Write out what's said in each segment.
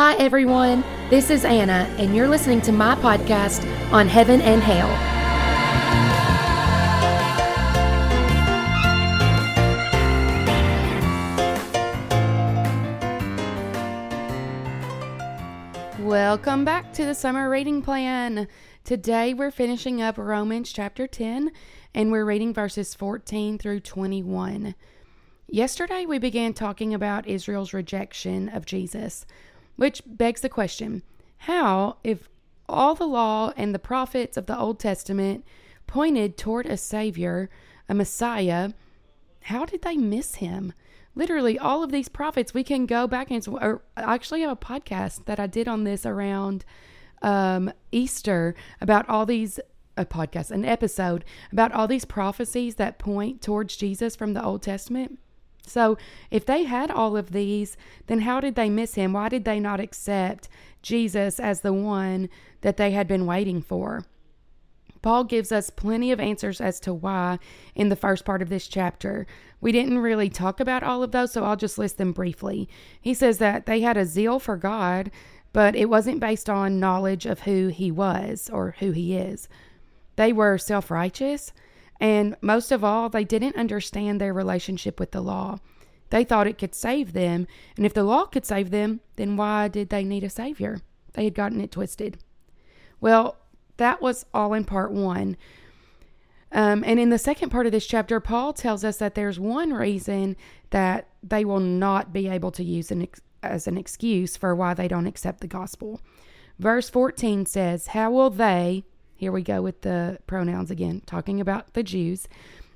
Hi, everyone. This is Anna, and you're listening to my podcast on Heaven and Hale. Welcome back to the summer reading plan. Today we're finishing up Romans chapter 10 and we're reading verses 14 through 21. Yesterday we began talking about Israel's rejection of Jesus. Which begs the question how, if all the law and the prophets of the Old Testament pointed toward a Savior, a Messiah, how did they miss him? Literally, all of these prophets, we can go back and or I actually have a podcast that I did on this around um, Easter about all these a podcast, an episode about all these prophecies that point towards Jesus from the Old Testament. So, if they had all of these, then how did they miss him? Why did they not accept Jesus as the one that they had been waiting for? Paul gives us plenty of answers as to why in the first part of this chapter. We didn't really talk about all of those, so I'll just list them briefly. He says that they had a zeal for God, but it wasn't based on knowledge of who he was or who he is. They were self righteous and most of all, they didn't understand their relationship with the law. They thought it could save them, and if the law could save them, then why did they need a savior? They had gotten it twisted. Well, that was all in part one. Um, and in the second part of this chapter, Paul tells us that there's one reason that they will not be able to use an ex- as an excuse for why they don't accept the gospel. Verse 14 says, How will they, here we go with the pronouns again, talking about the Jews.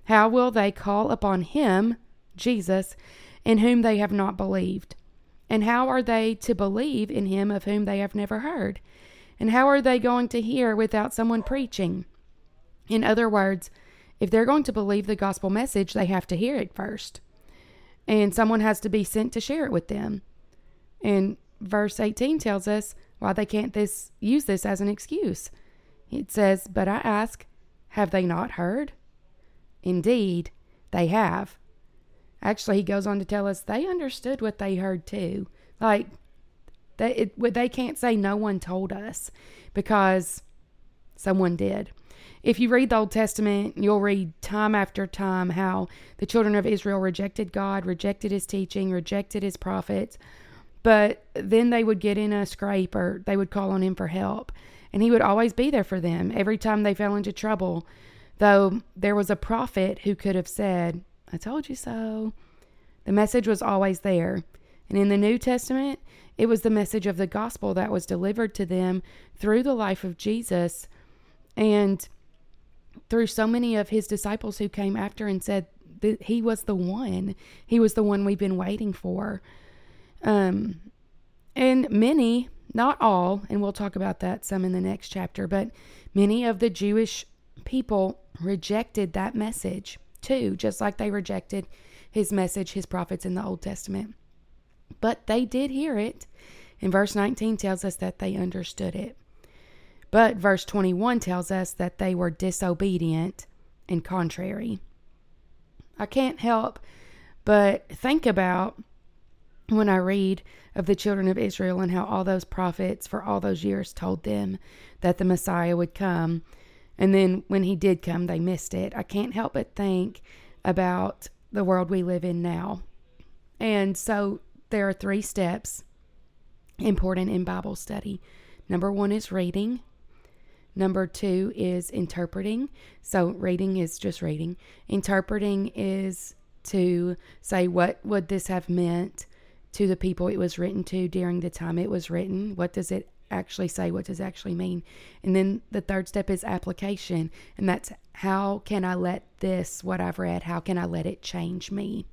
How will they call upon him, Jesus, in whom they have not believed? And how are they to believe in him of whom they have never heard? And how are they going to hear without someone preaching? In other words, if they're going to believe the gospel message, they have to hear it first. And someone has to be sent to share it with them. And verse 18 tells us why they can't this use this as an excuse. It says, But I ask, have they not heard? Indeed, they have. Actually, he goes on to tell us they understood what they heard too. Like, they, it, they can't say no one told us because someone did. If you read the Old Testament, you'll read time after time how the children of Israel rejected God, rejected his teaching, rejected his prophets, but then they would get in a scrape or they would call on him for help and he would always be there for them every time they fell into trouble. Though there was a prophet who could have said, I told you so. The message was always there. And in the New Testament, it was the message of the gospel that was delivered to them through the life of Jesus and through so many of his disciples who came after and said that he was the one. He was the one we've been waiting for. Um, and many not all, and we'll talk about that some in the next chapter, but many of the Jewish people rejected that message too, just like they rejected his message, his prophets in the Old Testament. But they did hear it. And verse 19 tells us that they understood it. But verse 21 tells us that they were disobedient and contrary. I can't help but think about when I read of the children of Israel and how all those prophets for all those years told them that the Messiah would come. And then when he did come, they missed it. I can't help but think about the world we live in now. And so there are three steps important in Bible study. Number one is reading. Number two is interpreting. So reading is just reading. Interpreting is to say, what would this have meant? To the people it was written to during the time it was written. What does it actually say? What does it actually mean? And then the third step is application. And that's how can I let this, what I've read, how can I let it change me?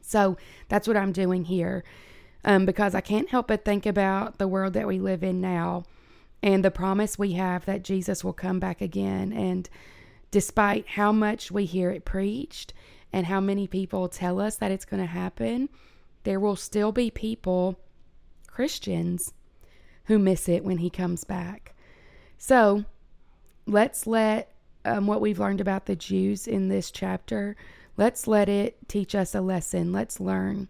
So that's what I'm doing here um, because I can't help but think about the world that we live in now and the promise we have that Jesus will come back again. And despite how much we hear it preached and how many people tell us that it's going to happen, there will still be people, Christians, who miss it when he comes back. So let's let um, what we've learned about the Jews in this chapter, let's let it teach us a lesson. Let's learn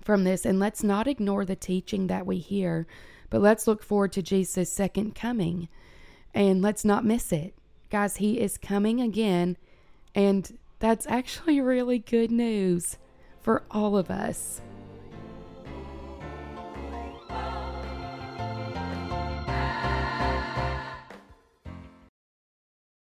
from this. And let's not ignore the teaching that we hear, but let's look forward to Jesus' second coming and let's not miss it. Guys, he is coming again, and that's actually really good news for all of us.